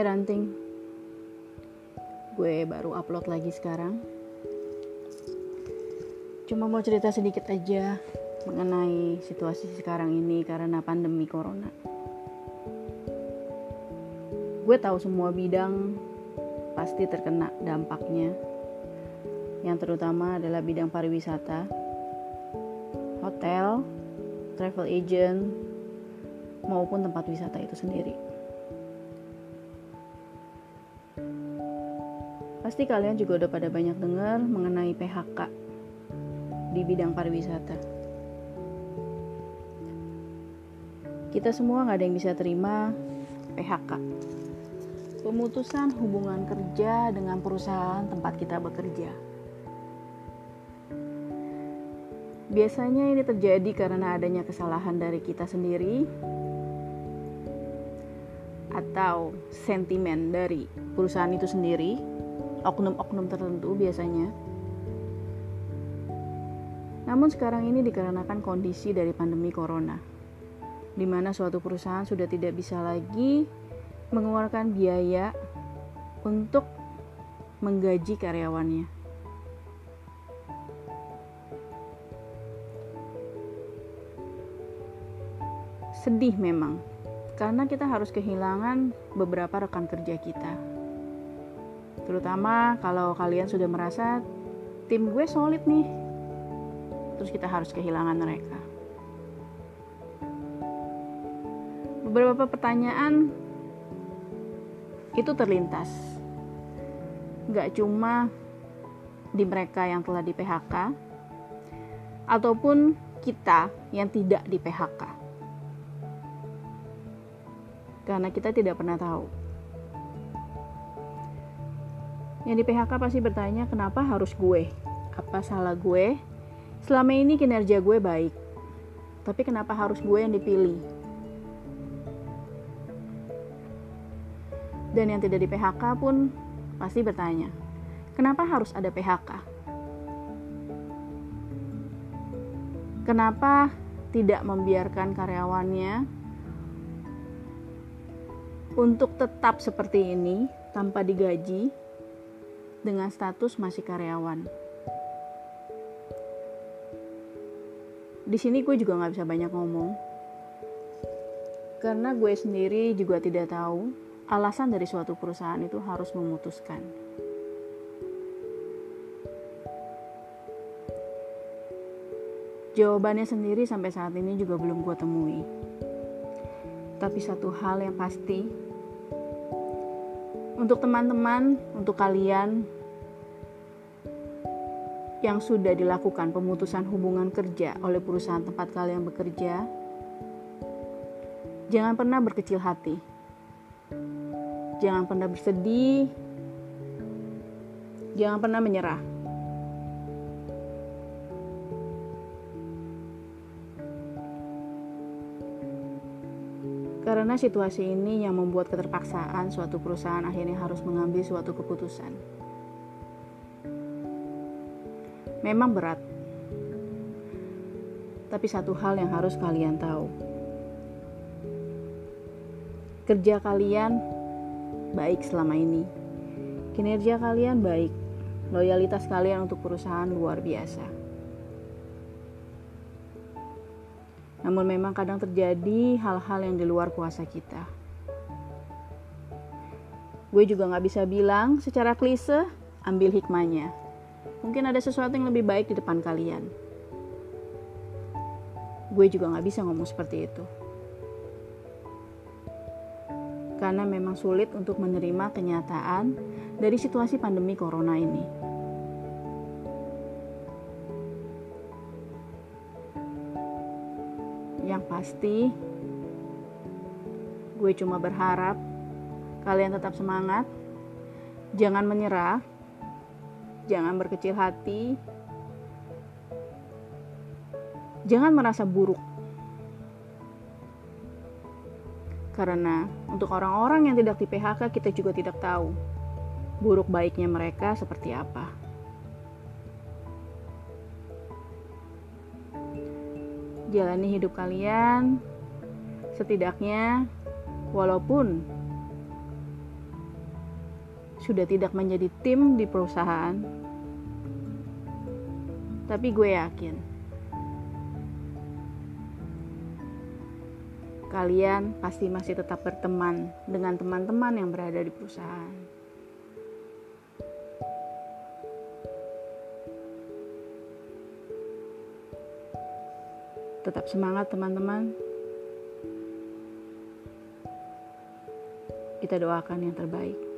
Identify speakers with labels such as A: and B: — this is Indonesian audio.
A: Hai Ranting Gue baru upload lagi sekarang. Cuma mau cerita sedikit aja Mengenai situasi sekarang ini karena pandemi corona. Gue tahu semua bidang pasti terkena dampaknya. Yang terutama adalah bidang pariwisata Hotel, travel agent, maupun tempat wisata itu sendiri Pasti kalian juga udah pada banyak dengar mengenai PHK di bidang pariwisata. Kita semua nggak ada yang bisa terima PHK. Pemutusan hubungan kerja dengan perusahaan tempat kita bekerja. Biasanya ini terjadi karena adanya kesalahan dari kita sendiri atau sentimen dari perusahaan itu sendiri oknum-oknum tertentu biasanya. Namun sekarang ini dikarenakan kondisi dari pandemi corona, di mana suatu perusahaan sudah tidak bisa lagi mengeluarkan biaya untuk menggaji karyawannya. Sedih memang, karena kita harus kehilangan beberapa rekan kerja kita terutama kalau kalian sudah merasa tim gue solid nih terus kita harus kehilangan mereka. Beberapa pertanyaan itu terlintas. Gak cuma di mereka yang telah di PHK ataupun kita yang tidak di PHK karena kita tidak pernah tahu yang di PHK pasti bertanya kenapa harus gue? Apa salah gue? Selama ini kinerja gue baik. Tapi kenapa harus gue yang dipilih? Dan yang tidak di PHK pun pasti bertanya, kenapa harus ada PHK? Kenapa tidak membiarkan karyawannya untuk tetap seperti ini tanpa digaji dengan status masih karyawan. Di sini gue juga nggak bisa banyak ngomong, karena gue sendiri juga tidak tahu alasan dari suatu perusahaan itu harus memutuskan. Jawabannya sendiri sampai saat ini juga belum gue temui. Tapi satu hal yang pasti, untuk teman-teman, untuk kalian yang sudah dilakukan pemutusan hubungan kerja oleh perusahaan tempat kalian bekerja, jangan pernah berkecil hati. Jangan pernah bersedih. Jangan pernah menyerah. Karena situasi ini yang membuat keterpaksaan suatu perusahaan akhirnya harus mengambil suatu keputusan. Memang berat. Tapi satu hal yang harus kalian tahu. Kerja kalian baik selama ini. Kinerja kalian baik. Loyalitas kalian untuk perusahaan luar biasa. Namun memang kadang terjadi hal-hal yang di luar kuasa kita. Gue juga gak bisa bilang secara klise, ambil hikmahnya. Mungkin ada sesuatu yang lebih baik di depan kalian. Gue juga gak bisa ngomong seperti itu. Karena memang sulit untuk menerima kenyataan dari situasi pandemi corona ini. Yang pasti, gue cuma berharap kalian tetap semangat, jangan menyerah, jangan berkecil hati, jangan merasa buruk. Karena untuk orang-orang yang tidak di PHK, kita juga tidak tahu buruk baiknya mereka seperti apa. Jalani hidup kalian setidaknya walaupun sudah tidak menjadi tim di perusahaan, tapi gue yakin kalian pasti masih tetap berteman dengan teman-teman yang berada di perusahaan. Tetap semangat, teman-teman. Kita doakan yang terbaik.